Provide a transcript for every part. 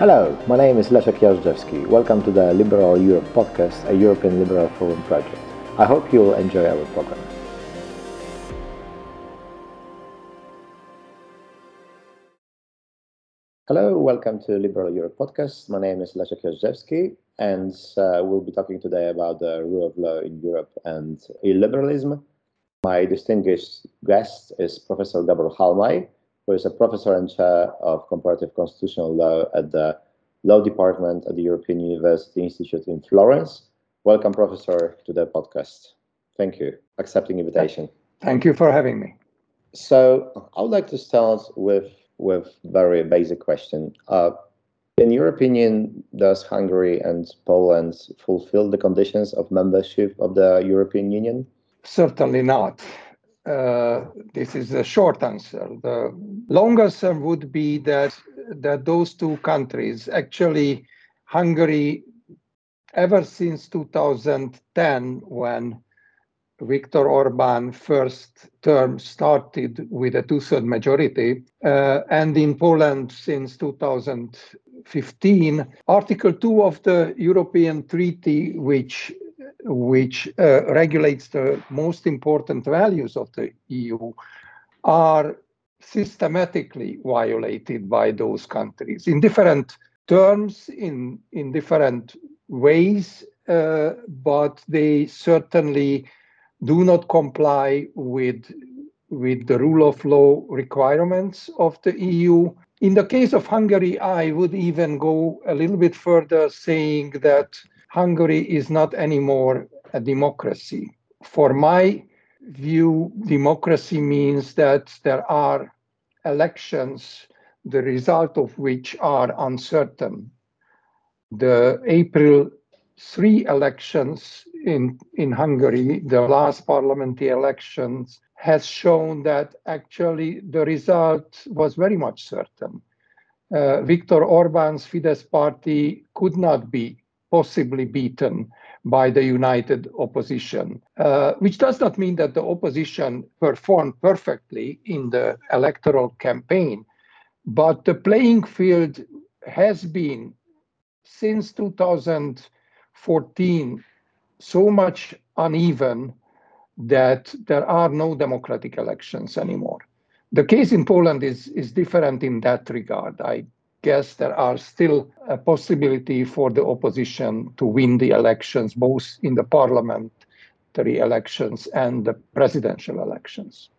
Hello, my name is Leszek Jażdżewski. Welcome to the Liberal Europe podcast, a European Liberal Forum project. I hope you will enjoy our program. Hello, welcome to Liberal Europe podcast. My name is Leszek Jażdżewski, and uh, we'll be talking today about the rule of law in Europe and illiberalism. My distinguished guest is Professor Gabor Halmai, who is a professor and chair of comparative constitutional law at the Law Department at the European University Institute in Florence. Welcome, Professor, to the podcast. Thank you. Accepting invitation. Thank you for having me. So I would like to start with with very basic question. Uh, in your opinion, does Hungary and Poland fulfill the conditions of membership of the European Union? Certainly not. Uh, this is a short answer. The long answer would be that that those two countries, actually Hungary, ever since 2010, when Viktor Orban first term started with a two-third majority, uh, and in Poland since 2015, Article 2 of the European Treaty, which which uh, regulates the most important values of the EU, are systematically violated by those countries in different terms, in, in different ways, uh, but they certainly do not comply with, with the rule of law requirements of the EU. In the case of Hungary, I would even go a little bit further, saying that Hungary is not anymore a democracy. For my view, democracy means that there are elections, the result of which are uncertain. The April 3 elections in, in Hungary, the last parliamentary elections, has shown that actually the result was very much certain. Uh, Viktor Orban's Fidesz party could not be possibly beaten by the united opposition, uh, which does not mean that the opposition performed perfectly in the electoral campaign, but the playing field has been since 2014 so much uneven that there are no democratic elections anymore. The case in Poland is, is different in that regard. I guess there are still a possibility for the opposition to win the elections, both in the parliamentary elections and the presidential elections.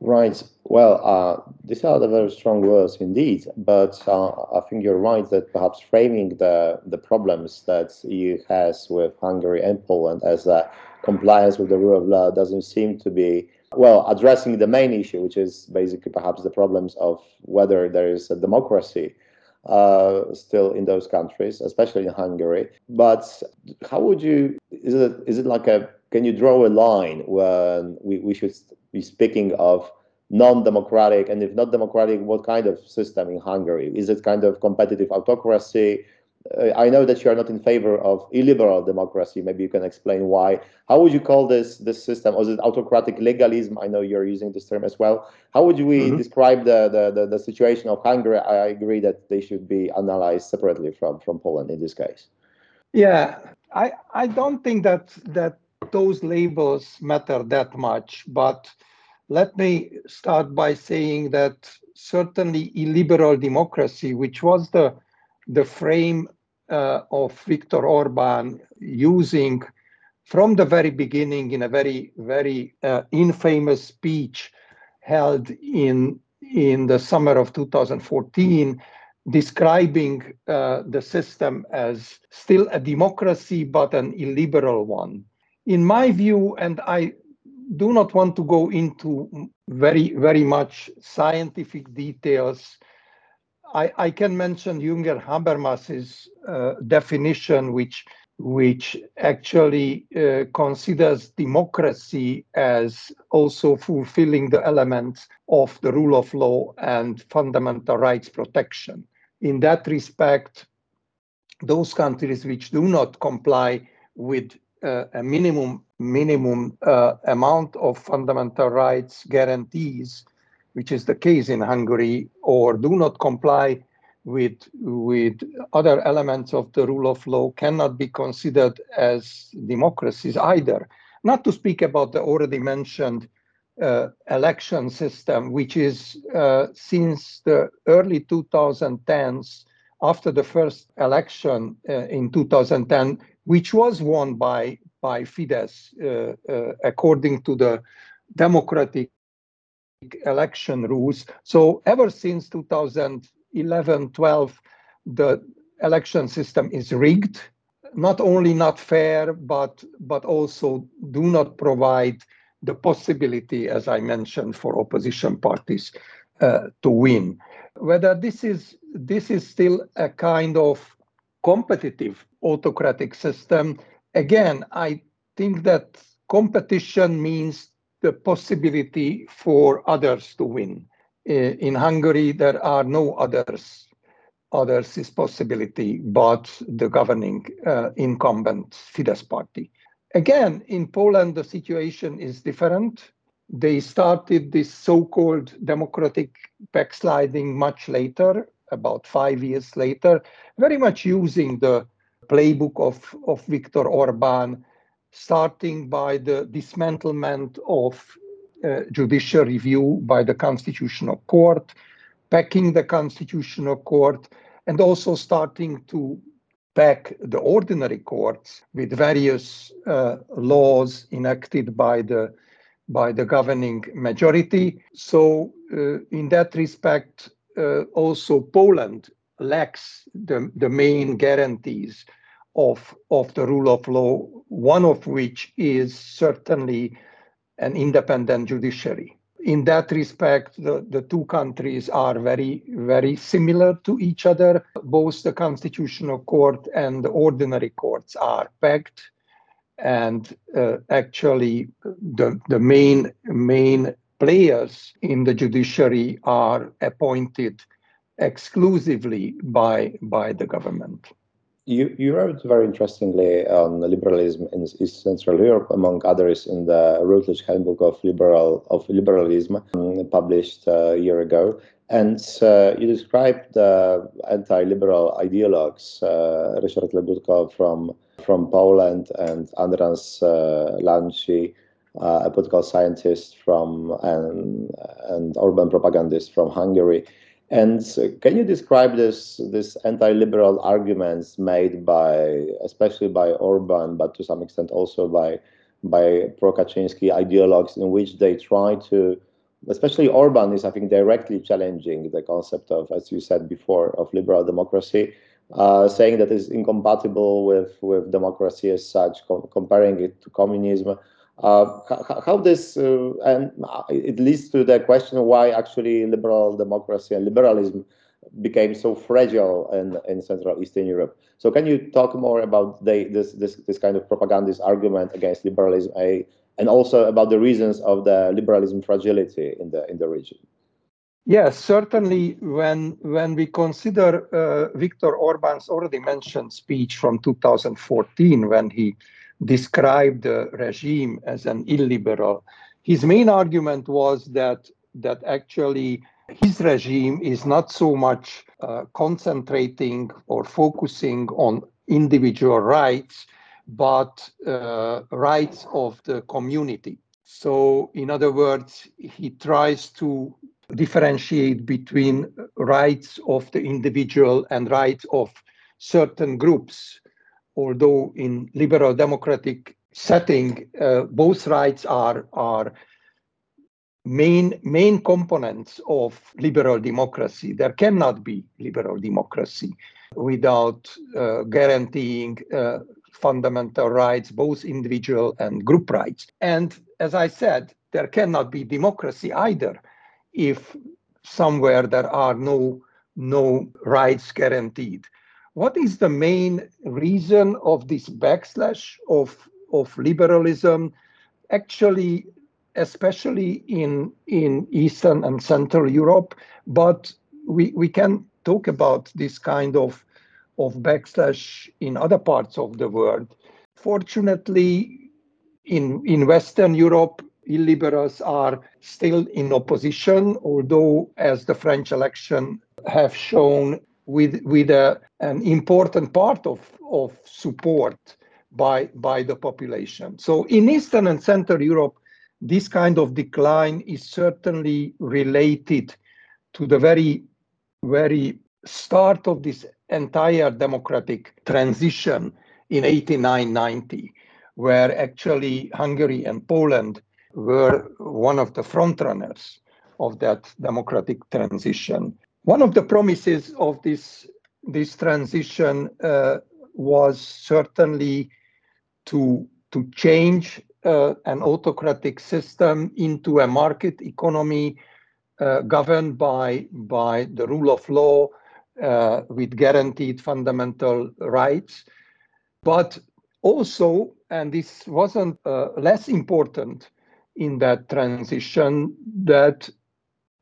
Right. Well, uh, these are the very strong words indeed. But uh, I think you're right that perhaps framing the the problems that EU has with Hungary and Poland as a compliance with the rule of law doesn't seem to be well addressing the main issue, which is basically perhaps the problems of whether there is a democracy uh, still in those countries, especially in Hungary. But how would you? Is it is it like a? Can you draw a line when we, we should be speaking of non-democratic, and if not democratic, what kind of system in Hungary? Is it kind of competitive autocracy? Uh, I know that you are not in favor of illiberal democracy. Maybe you can explain why. How would you call this this system? Or is it autocratic legalism? I know you're using this term as well. How would we mm-hmm. describe the, the, the, the, situation of Hungary? I agree that they should be analyzed separately from, from Poland in this case. Yeah, I, I don't think that that those labels matter that much, but let me start by saying that certainly illiberal democracy, which was the the frame uh, of Viktor Orban using from the very beginning in a very, very uh, infamous speech held in, in the summer of 2014, describing uh, the system as still a democracy but an illiberal one. In my view, and I do not want to go into very, very much scientific details I, I can mention Jürgen Habermas's uh, definition, which which actually uh, considers democracy as also fulfilling the elements of the rule of law and fundamental rights protection. In that respect, those countries which do not comply with uh, a minimum minimum uh, amount of fundamental rights guarantees which is the case in Hungary, or do not comply with with other elements of the rule of law cannot be considered as democracies either. Not to speak about the already mentioned uh, election system, which is uh, since the early 2010s, after the first election uh, in 2010, which was won by by Fidesz uh, uh, according to the democratic election rules. So ever since 2011, 12, the election system is rigged, not only not fair, but but also do not provide the possibility, as I mentioned, for opposition parties uh, to win. Whether this is this is still a kind of competitive autocratic system, again, I think that competition means the possibility for others to win. In Hungary, there are no others. Others is possibility, but the governing uh, incumbent Fidesz party. Again, in Poland, the situation is different. They started this so called democratic backsliding much later, about five years later, very much using the playbook of, of Viktor Orban, starting by the dismantlement of uh, judicial review by the Constitutional Court, packing the Constitutional Court, and also starting to back the ordinary courts with various uh, laws enacted by the by the governing majority. So, uh, in that respect, uh, also Poland lacks the, the main guarantees of, of the rule of law, one of which is certainly an independent judiciary in that respect, the, the two countries are very, very similar to each other. Both the Constitutional Court and the ordinary courts are packed. And uh, actually, the, the main, main players in the judiciary are appointed exclusively by, by the government. You, you wrote very interestingly on liberalism in East Central Europe, among others, in the Routledge Handbook of Liberal of Liberalism, um, published uh, a year ago. And uh, you described the anti-liberal ideologues, uh, Ryszard Legutko from from Poland and Andras uh, Lánczi, uh, a political scientist from and, and Orban propagandist from Hungary. And can you describe this this anti-liberal arguments made by, especially by Orban, but to some extent also by by pro-Kaczynski ideologues, in which they try to, especially Orban is, I think, directly challenging the concept of, as you said before, of liberal democracy, uh, saying that it's incompatible with with democracy as such, com comparing it to communism. Uh, how, how, this uh, and it leads to the question why actually liberal democracy and liberalism became so fragile in, in Central Eastern Europe. So can you talk more about the, this, this, this kind of propagandist argument against liberalism a, and also about the reasons of the liberalism fragility in the, in the region? Yes, certainly when, when we consider uh, Viktor Orban's already mentioned speech from 2014, when he described the regime as an illiberal. His main argument was that that actually his regime is not so much uh, concentrating or focusing on individual rights, but uh, rights of the community. So, in other words, he tries to differentiate between rights of the individual and rights of certain groups although in liberal democratic setting, uh, both rights are, are main, main components of liberal democracy. There cannot be liberal democracy without uh, guaranteeing uh, fundamental rights, both individual and group rights. And as I said, there cannot be democracy either if somewhere there are no, no rights guaranteed. What is the main reason of this backslash of of liberalism? Actually especially in in eastern and central europe but we we can talk about this kind of of backslash in other parts of the world. Fortunately in in western europe illiberals are still in opposition although as the french election have shown with with a, an important part of, of support by by the population. So in Eastern and Central Europe, this kind of decline is certainly related to the very very start of this entire democratic transition in 89 90 where actually Hungary and Poland were one of the frontrunners of that democratic transition. One of the promises of this this transition uh, was certainly to to change uh, an autocratic system into a market economy uh, governed by by the rule of law uh, with guaranteed fundamental rights, but also, and this wasn't uh, less important in that transition, that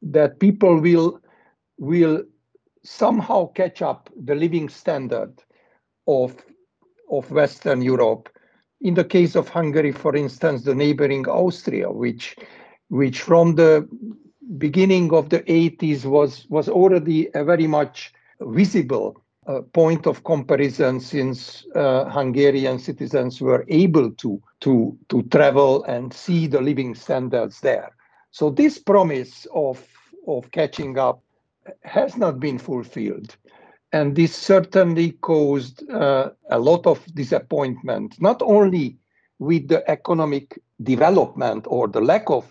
that people will will somehow catch up the living standard of of Western Europe. In the case of Hungary, for instance, the neighboring Austria, which which from the beginning of the 80s was was already a very much visible point of comparison since uh, Hungarian citizens were able to to to travel and see the living standards there. So this promise of of catching up has not been fulfilled. And this certainly caused uh, a lot of disappointment, not only with the economic development or the lack of,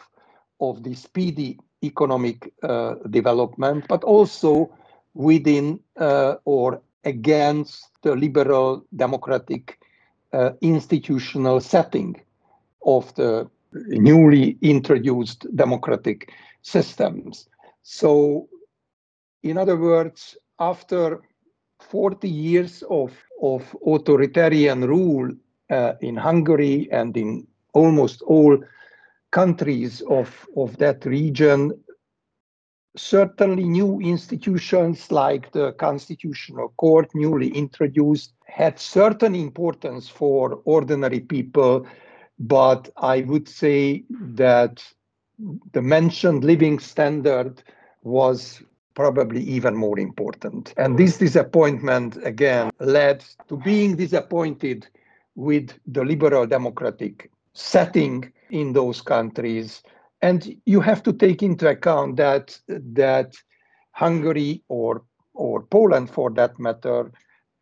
of the speedy economic uh, development, but also within uh, or against the liberal democratic uh, institutional setting of the newly introduced democratic systems. So, in other words, after 40 years of, of authoritarian rule uh, in Hungary and in almost all countries of, of that region, certainly new institutions like the Constitutional Court, newly introduced, had certain importance for ordinary people. But I would say that the mentioned living standard was probably even more important. And this disappointment, again, led to being disappointed with the liberal democratic setting in those countries. And you have to take into account that, that Hungary or, or Poland, for that matter,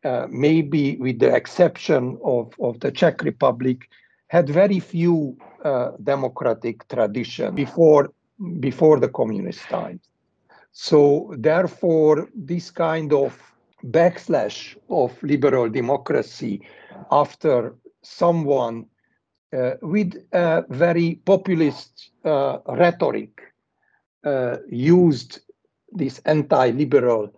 uh, maybe with the exception of, of the Czech Republic, had very few uh, democratic tradition before before the communist times. So therefore, this kind of backslash of liberal democracy after someone with a very populist uh, rhetoric uh, used these anti-liberal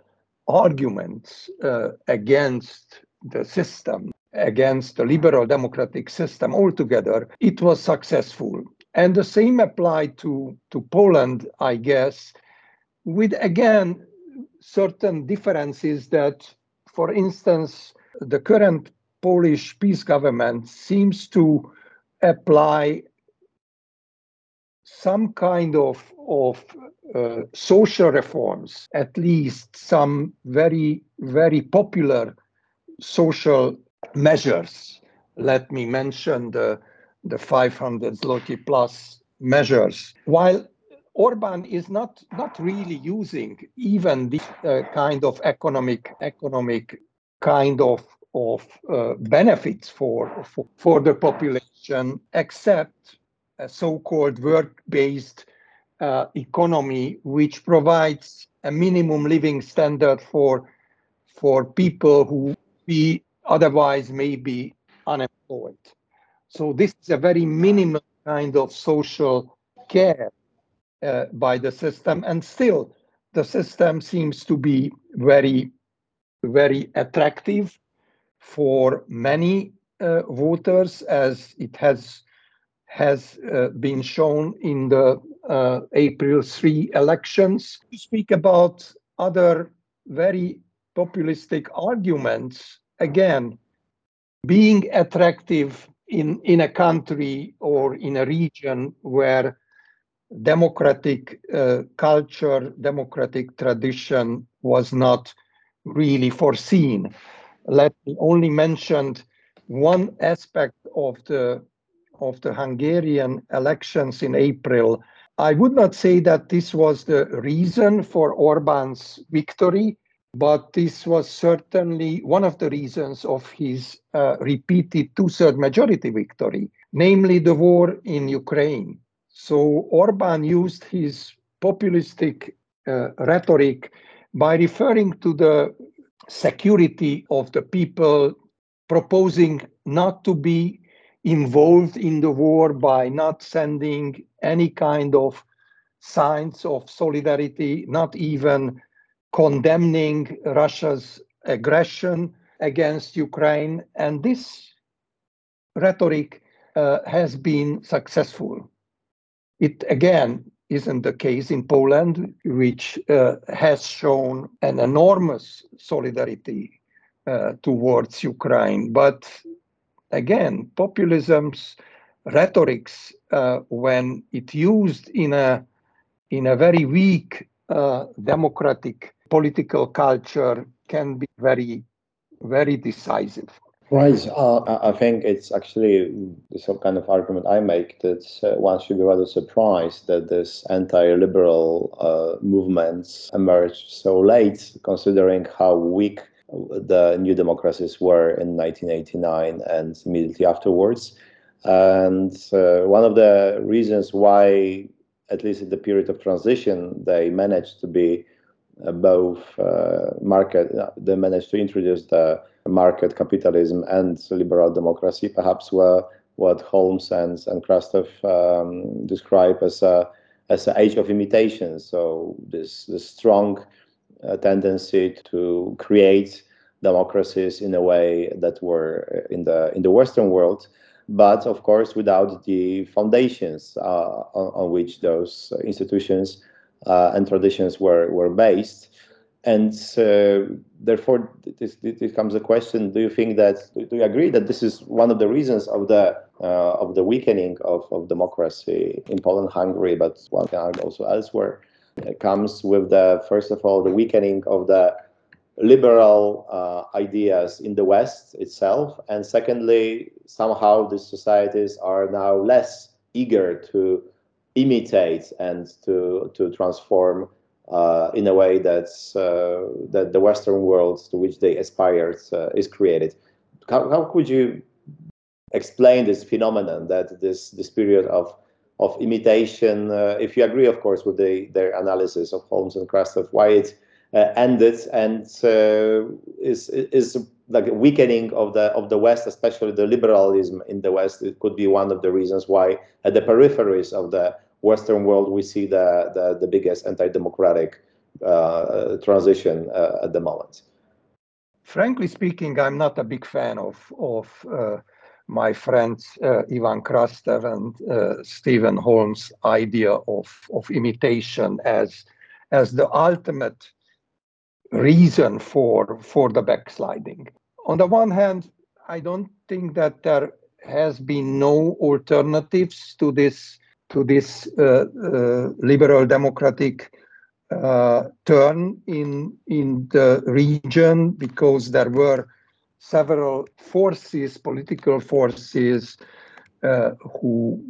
arguments uh, against the system against the liberal democratic system altogether, it was successful. And the same applied to, to Poland, I guess, with again certain differences that, for instance, the current Polish PiS government seems to apply some kind of, of uh, social reforms, at least some very, very popular social measures. Let me mention the, the 500 zloty plus measures. While Orban is not, not really using even this uh, kind of economic economic kind of of uh, benefits for, for for the population, except a so-called work-based uh, economy, which provides a minimum living standard for for people who be otherwise may be unemployed. So this is a very minimal kind of social care uh, by the system, and still the system seems to be very, very attractive for many voters, as it has has uh, been shown in the uh, April 3 elections. To speak about other very populistic arguments again, being attractive in, in a country or in a region where democratic uh, culture, democratic tradition was not really foreseen. Let me only mention one aspect of the of the Hungarian elections in April. I would not say that this was the reason for Orban's victory, but this was certainly one of the reasons of his uh, repeated two-third majority victory, namely the war in Ukraine. So Orban used his populistic uh, rhetoric by referring to the security of the people, proposing not to be involved in the war by not sending any kind of signs of solidarity, not even condemning Russia's aggression against Ukraine. And this rhetoric uh, has been successful. It again isn't the case in Poland, which uh, has shown an enormous solidarity uh, towards Ukraine. But again, populism's rhetorics, uh, when it used in a in a very weak uh, democratic political culture, can be very, very decisive. Right. Uh, I think it's actually some kind of argument I make that uh, one should be rather surprised that this anti-liberal uh, movements emerged so late, considering how weak the new democracies were in 1989 and immediately afterwards. And uh, one of the reasons why, at least in the period of transition, they managed to be both uh, market, they managed to introduce the market capitalism and liberal democracy, perhaps were what Holmes and, and Krastev um, describe as a as an age of imitation. So this, this strong uh, tendency to create democracies in a way that were in the in the Western world, but of course without the foundations uh, on, on, which those institutions uh, and traditions were were based. And uh, therefore, this, this comes a question: Do you think that? Do you agree that this is one of the reasons of the uh, of the weakening of, of democracy in Poland, Hungary, but one can also elsewhere? It comes with the first of all the weakening of the liberal uh, ideas in the West itself, and secondly, somehow these societies are now less eager to imitate and to to transform uh, in a way that's uh, that the Western world to which they aspire uh, is created. How, how could you explain this phenomenon that this this period of of imitation, uh, if you agree, of course, with the, their analysis of Holmes and Krastev, why it uh, ended and uh, is is like a weakening of the of the West, especially the liberalism in the West. It could be one of the reasons why at the peripheries of the Western world we see the the, the biggest anti-democratic uh, transition uh, at the moment. Frankly speaking, I'm not a big fan of of uh, my friends uh, Ivan Krastev and Stephen Holmes' idea of of imitation as as the ultimate reason for for the backsliding. On the one hand, I don't think that there has been no alternatives to this to this uh, uh, liberal democratic uh, turn in in the region because there were several forces, political forces, uh, who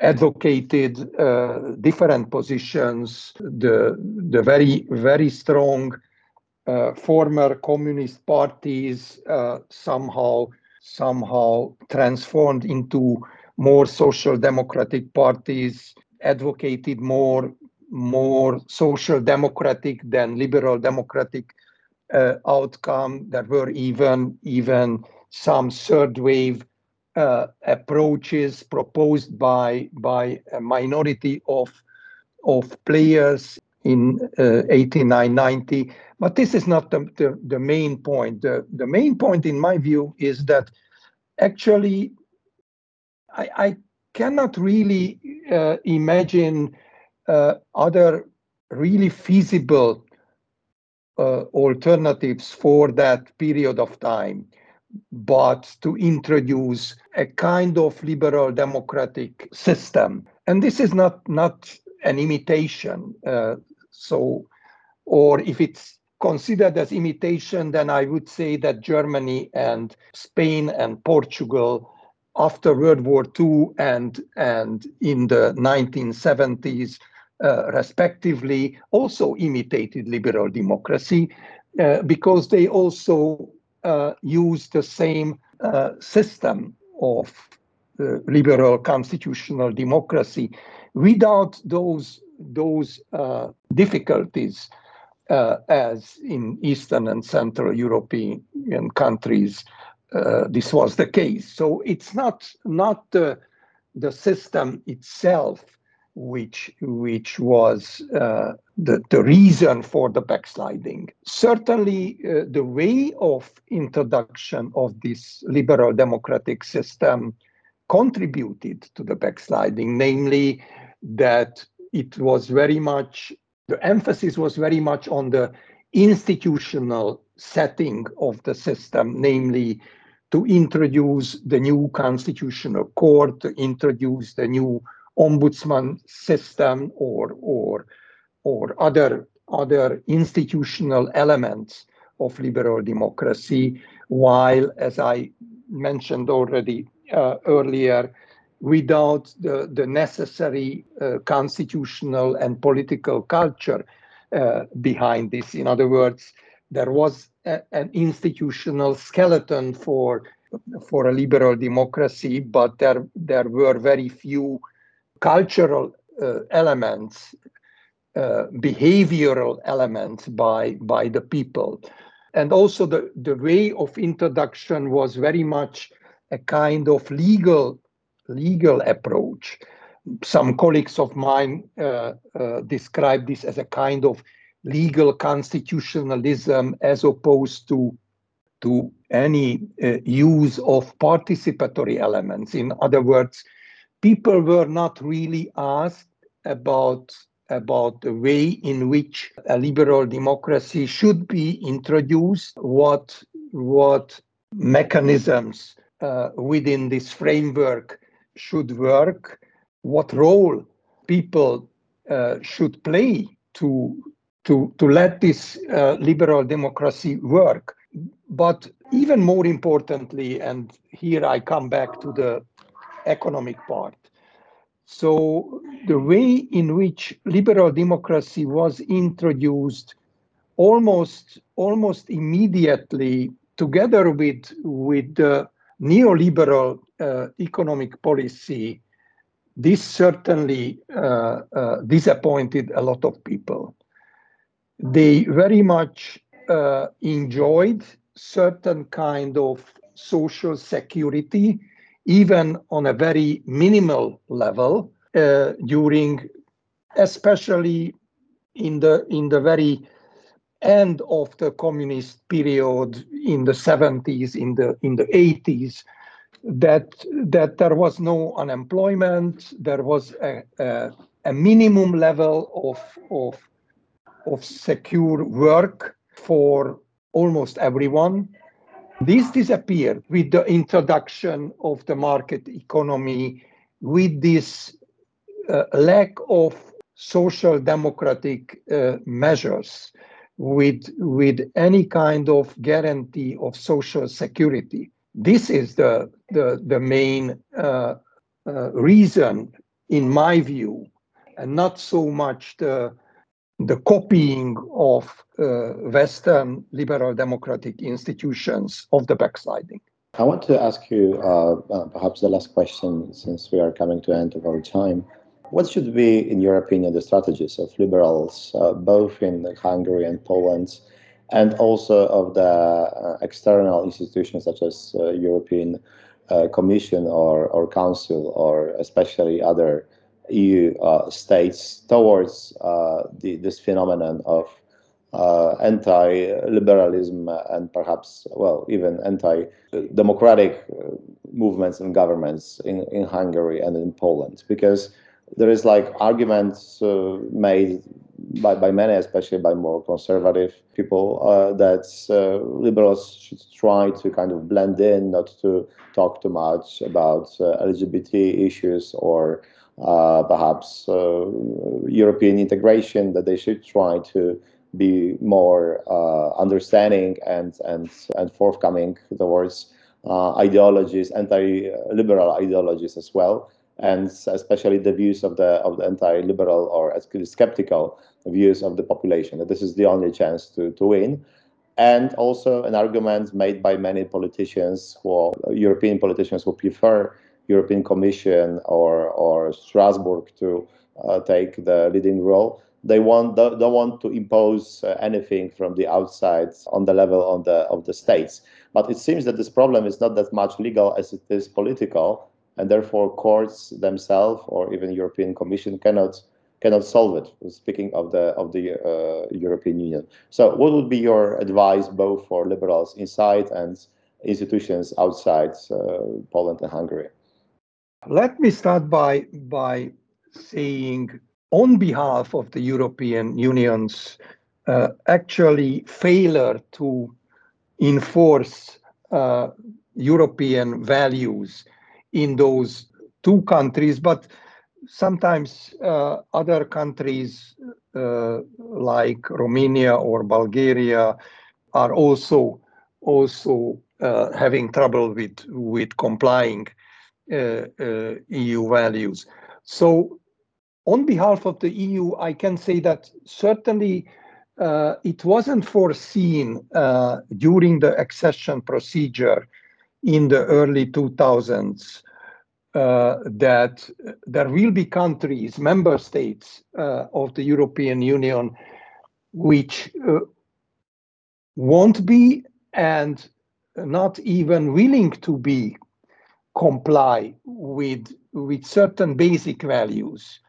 advocated uh, different positions. The the very very strong uh, former communist parties uh, somehow somehow transformed into more social democratic parties, advocated more more social democratic than liberal democratic outcome. There were even even some third wave uh, approaches proposed by by a minority of of players in uh, 89, 90. But this is not the, main point. The, main point, in my view, is that actually I, cannot really uh, imagine uh, other really feasible uh, alternatives for that period of time but to introduce a kind of liberal democratic system. And this is not not an imitation uh, so, or if it's considered as imitation, then I would say that Germany and Spain and Portugal after World War II and, and in the 1970s, uh, respectively, also imitated liberal democracy uh, because they also uh, used the same uh, system of uh, liberal constitutional democracy without those, those difficulties as in Eastern and Central European countries this was the case. So it's not not the system itself which which was uh, the the reason for the backsliding. Certainly, uh, the way of introduction of this liberal democratic system contributed to the backsliding, namely that it was very much the emphasis was very much on the institutional setting of the system, namely to introduce the new constitutional court, to introduce the new ombudsman system or, or, or other, other institutional elements of liberal democracy, while, as I mentioned already uh, earlier, without the, the necessary uh, constitutional and political culture uh, behind this. In other words, there was a, an institutional skeleton for for a liberal democracy, but there there were very few cultural uh, elements, uh, behavioral elements by by the people, and also the the way of introduction was very much a kind of legal legal approach. Some colleagues of mine uh, uh, describe this as a kind of legal constitutionalism as opposed to to any uh, use of participatory elements. In other words, people were not really asked about about the way in which a liberal democracy should be introduced, what what mechanisms uh, within this framework should work, what role people uh, should play to to, to let this uh, liberal democracy work. But even more importantly, and here I come back to the economic part. So the way in which liberal democracy was introduced almost almost immediately together with with the neoliberal uh, economic policy this certainly uh, uh, disappointed a lot of people they very much uh, enjoyed certain kind of social security, even on a very minimal level uh, during, especially in the in the very end of the communist period in the 70s, in the in the 80s, that that there was no unemployment, there was a, a, a minimum level of of of secure work for almost everyone. This disappeared with the introduction of the market economy, with this uh, lack of social democratic uh, measures, with, with any kind of guarantee of social security. This is the, the, the main uh, uh reason, in my view, and not so much the the copying of uh, Western liberal democratic institutions of the backsliding. I want to ask you uh, uh, perhaps the last question since we are coming to the end of our time. What should be, in your opinion, the strategies of liberals, uh, both in Hungary and Poland, and also of the uh, external institutions such as uh, European Commission or, or Council, or especially other EU uh, states towards uh, the, this phenomenon of uh, anti-liberalism and perhaps, well, even anti-democratic movements and governments in, in Hungary and in Poland, because there is like arguments uh, made by, by many, especially by more conservative people, uh, that uh, liberals should try to kind of blend in, not to talk too much about LGBT issues or perhaps uh, European integration, that they should try to be more uh, understanding and and and forthcoming towards uh, ideologies, anti-liberal ideologies as well, and especially the views of the of the anti-liberal or skeptical views of the population. That this is the only chance to to win and also an argument made by many politicians who European politicians who prefer European Commission or or Strasbourg to uh, take the leading role. They want don't, want to impose uh, anything from the outside on the level of the of the states. But it seems that this problem is not that much legal as it is political, and therefore courts themselves or even European Commission cannot cannot solve it. Speaking of the of the uh, European Union, so what would be your advice both for liberals inside and institutions outside uh, Poland and Hungary? Let me start by by saying on behalf of the European Union's uh, actually failure to enforce uh, European values in those two countries, but sometimes uh, other countries uh, like Romania or Bulgaria are also also uh, having trouble with with complying EU values. So, on behalf of the EU, I can say that certainly uh, it wasn't foreseen during the accession procedure in the early 2000s uh, that there will be countries, member states uh, of the European Union, which uh, won't be and not even willing to be comply with with certain basic values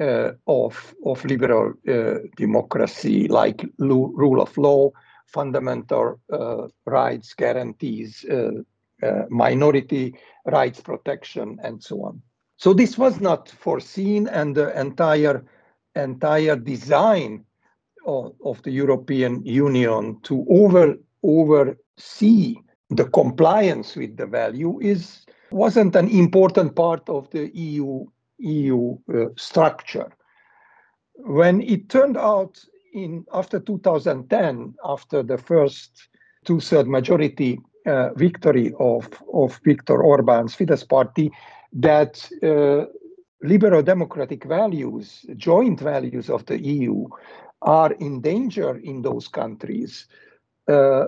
uh, of of liberal uh, democracy, like rule of law, fundamental rights guarantees, uh, minority rights protection, and so on. So this was not foreseen, and the entire entire design of, of the European Union to over oversee the compliance with the value is wasn't an important part of the EU EU uh, structure. When it turned out in after 2010, after the first two-third majority uh, victory of, of Viktor Orban's Fidesz party that uh, liberal democratic values, joint values of the EU, are in danger in those countries. Uh,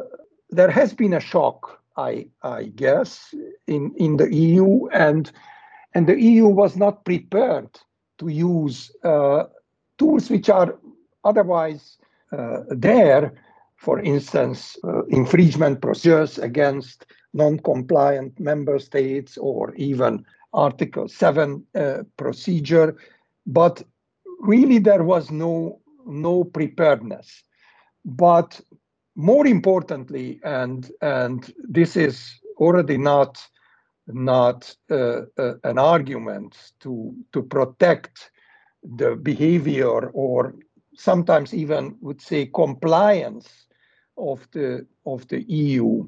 there has been a shock, I, I guess, in, in the EU, and, and the EU was not prepared to use uh, tools which are otherwise uh, there for instance, uh, infringement procedures against non-compliant member states or even Article 7 uh, procedure. But really there was no, no preparedness. But more importantly, and, and this is already not, not uh, uh, an argument to, to protect the behavior or sometimes even would say compliance of the of the EU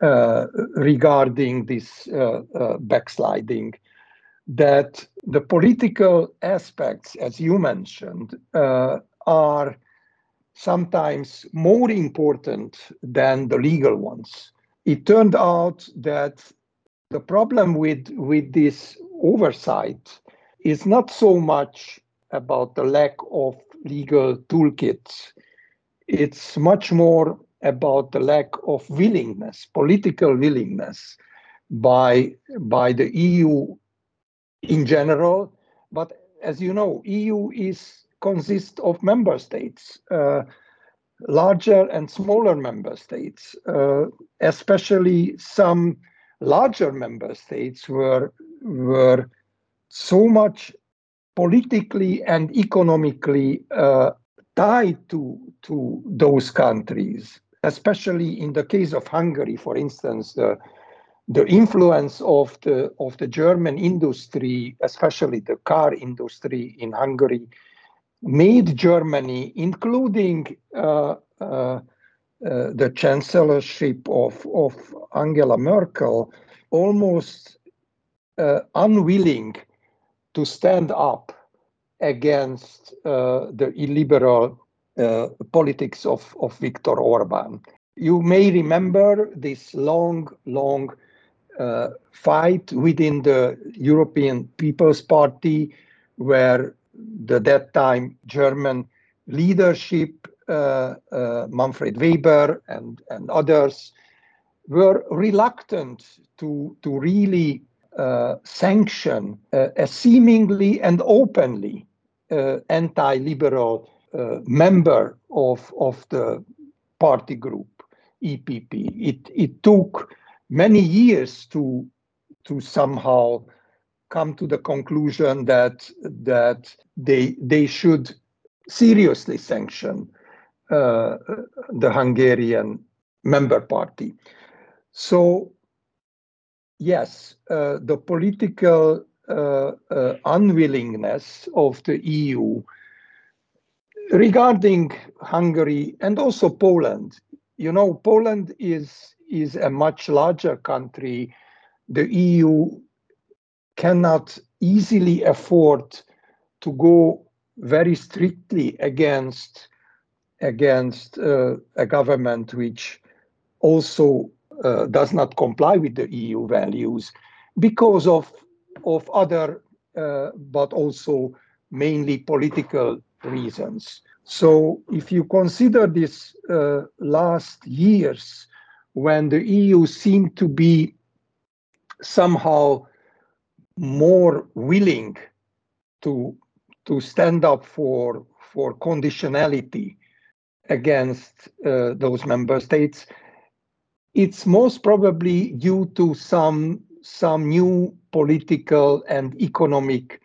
uh, regarding this uh, uh, backsliding that the political aspects, as you mentioned, uh, are sometimes more important than the legal ones. It turned out that the problem with, with this oversight is not so much about the lack of legal toolkits. It's much more about the lack of willingness, political willingness by, by the EU in general. But as you know, EU is consists of member states, uh, larger and smaller member states, uh, especially some larger member states were were so much politically and economically uh, tied to to those countries especially in the case of Hungary, for instance, the, the influence of the of the German industry, especially the car industry in Hungary, made Germany, including uh, uh, uh, the chancellorship of, of Angela Merkel, almost uh, unwilling to stand up against uh, the illiberal politics of, of Viktor Orban. You may remember this long, long uh, fight within the European People's Party, where the that time German leadership, uh, uh, Manfred Weber and, and others, were reluctant to, to really uh, sanction uh, a seemingly and openly uh, anti-liberal uh, member of, of the party group, EPP. It, it took many years to, to somehow come to the conclusion that, that they, they should seriously sanction uh, the Hungarian member party. So, yes, uh, the political uh, uh, unwillingness of the EU regarding Hungary and also Poland. You know, Poland is is a much larger country. The EU cannot easily afford to go very strictly against against uh, a government which also uh, does not comply with the EU values because of of other uh, but also mainly political reasons. So if you consider these uh, last years when the EU seemed to be somehow more willing to to stand up for for conditionality against uh, those member states. It's most probably due to some some new political and economic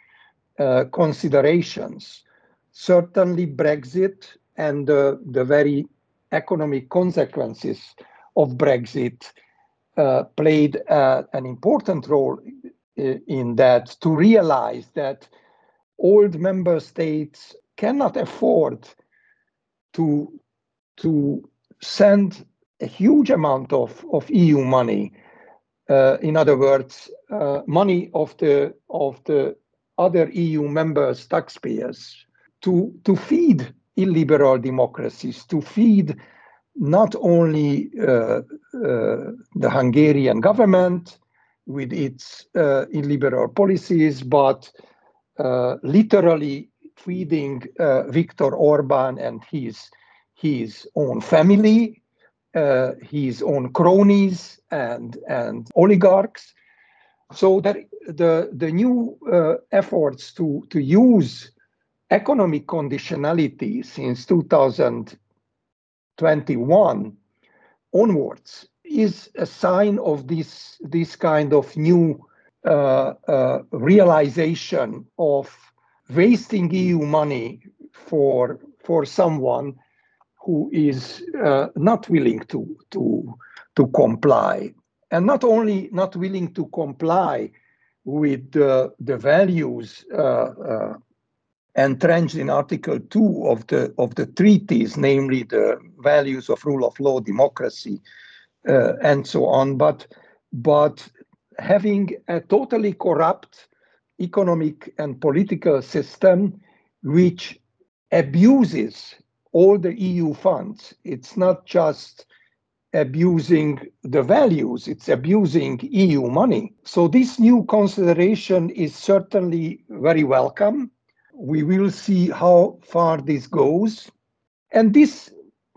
uh, considerations. Certainly brexit and uh, the very economic consequences of Brexit uh, played uh, an important role in that to realize that old member states cannot afford to to send a huge amount of, of EU money. Uh, in other words, uh, money of the of the other EU members' taxpayers to to feed illiberal democracies, to feed not only uh, uh, the Hungarian government with its uh, illiberal policies, but literally feeding Viktor Orban and his his own family, uh, his own cronies and and oligarchs. So that the the new uh, efforts to to use economic conditionality since 2021 onwards is a sign of this this kind of new uh, uh, realization of wasting EU money for for someone who is uh, not willing to to to comply. And not only not willing to comply with the, the values uh, uh, entrenched in Article 2 of the, of the treaties, namely the values of rule of law, democracy, uh, and so on, but, but having a totally corrupt economic and political system which abuses all the EU funds. It's not just abusing the values, it's abusing EU money. So, this new consideration is certainly very welcome we will see how far this goes. And this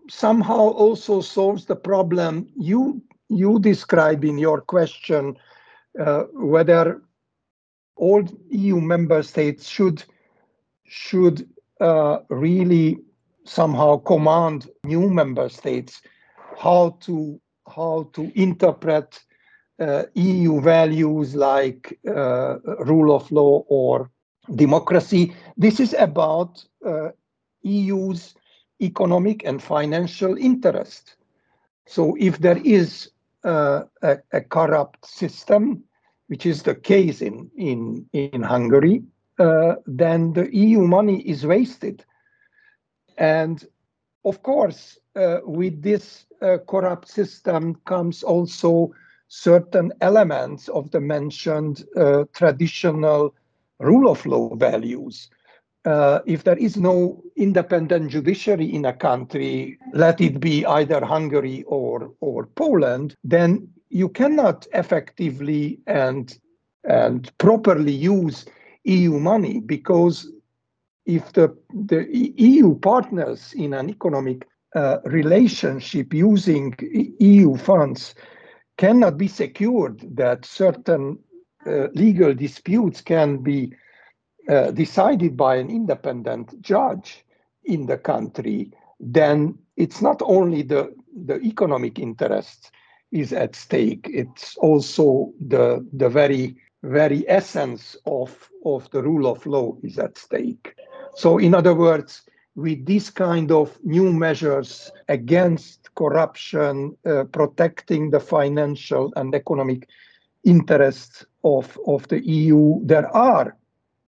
somehow also solves the problem you you describe in your question uh, whether all EU member states should should uh, really somehow command new member states how to how to interpret uh, EU values like uh, rule of law or democracy. This is about uh, EU's economic and financial interest. So if there is uh, a, a, corrupt system, which is the case in, in, in Hungary, uh, then the EU money is wasted. And of course, uh, with this uh, corrupt system comes also certain elements of the mentioned uh, traditional rule of law values. Uh, if there is no independent judiciary in a country, let it be either Hungary or, or Poland, then you cannot effectively and, and properly use EU money because if the, the EU partners in an economic uh, relationship using EU funds cannot be secured that certain uh, legal disputes can be uh, decided by an independent judge in the country, then it's not only the, the economic interest is at stake, it's also the, the very, very essence of, of the rule of law is at stake. So, in other words, with these kind of new measures against corruption, uh, protecting the financial and economic interests of, of the EU, there are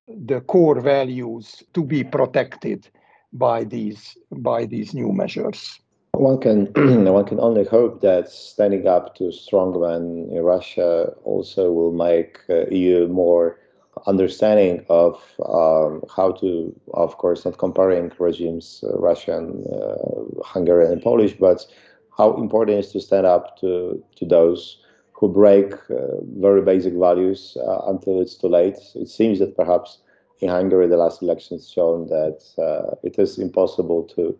the core values to be protected by these by these new measures. One can one can only hope that standing up to strongmen in Russia also will make uh, EU more understanding of um, how to, of course, not comparing regimes, uh, Russian, uh, Hungarian, and Polish, but how important it is to stand up to to those who break uh, very basic values uh, until it's too late. It seems that perhaps in Hungary, the last elections shown that uh, it is impossible to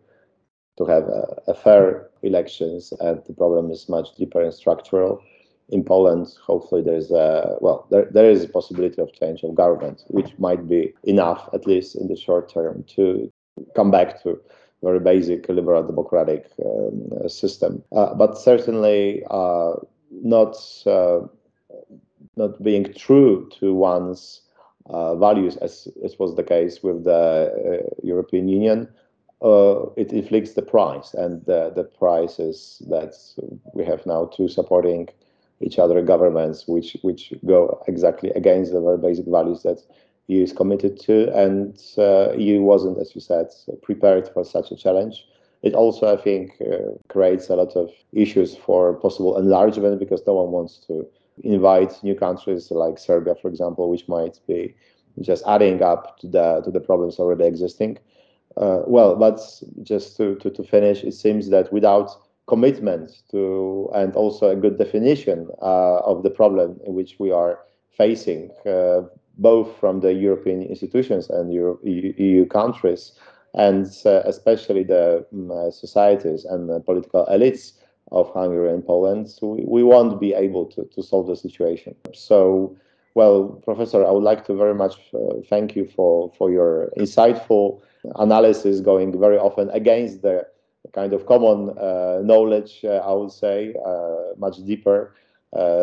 to have a, a, fair elections, and the problem is much deeper and structural. In Poland, hopefully, there's a well, there, there is a possibility of change of government, which might be enough, at least in the short term, to come back to very basic liberal democratic um, system. Uh, but certainly uh, not uh, not being true to one's uh, values, as, as was the case with the uh, European Union, uh, it inflicts the price, and the, the price is that we have now two supporting each other governments, which which go exactly against the very basic values that EU is committed to, and uh, wasn't, as you said, prepared for such a challenge. It also, I think, uh, creates a lot of issues for possible enlargement because no one wants to invite new countries like Serbia, for example, which might be just adding up to the to the problems already existing. Uh, well, but just to, to, to finish, it seems that without commitment to and also a good definition uh, of the problem which we are facing, uh, both from the European institutions and Euro EU countries, and uh, especially the um, societies and the political elites of Hungary and Poland, we, we won't be able to, to solve the situation. So, well, Professor, I would like to very much uh, thank you for, for your insightful analysis going very often against the kind of common uh, knowledge, uh, I would say, uh, much deeper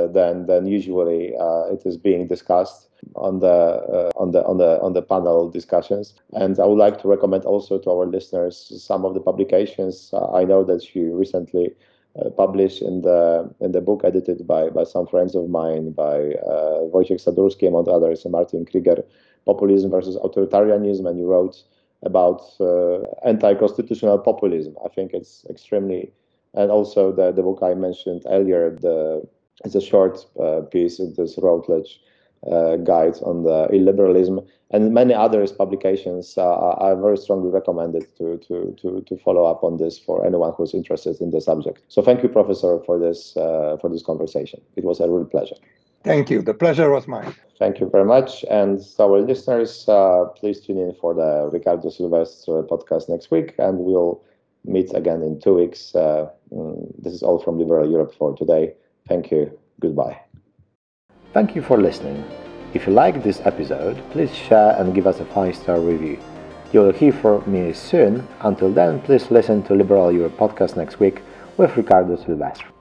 than, than usually uh, it is being discussed on the on the on the on the panel discussions. And I would like to recommend also to our listeners some of the publications. I know that you recently uh, published in the in the book edited by by some friends of mine, by uh, Wojciech Sadurski among others, and Martin Krygier, Populism versus Authoritarianism, and you wrote about uh, anti-constitutional populism. I think it's extremely, and also the the book I mentioned earlier, the it's a short uh, piece. in this Routledge uh, guides on the illiberalism and many others publications uh, are very strongly recommended to, to, to, to follow up on this for anyone who's interested in the subject. So thank you, Professor, for this, uh, for this conversation. It was a real pleasure. Thank you. The pleasure was mine. Thank you very much. And our listeners, uh, please tune in for the Ricardo Silvestre podcast next week, and we'll meet again in two weeks. Uh, mm, this is all from Liberal Europe for today. Thank you. Goodbye. Thank you for listening. If you like this episode, please share and give us a 5 star review. You will hear from me soon. Until then, please listen to Liberal Europe podcast next week with Ricardo Silvestre.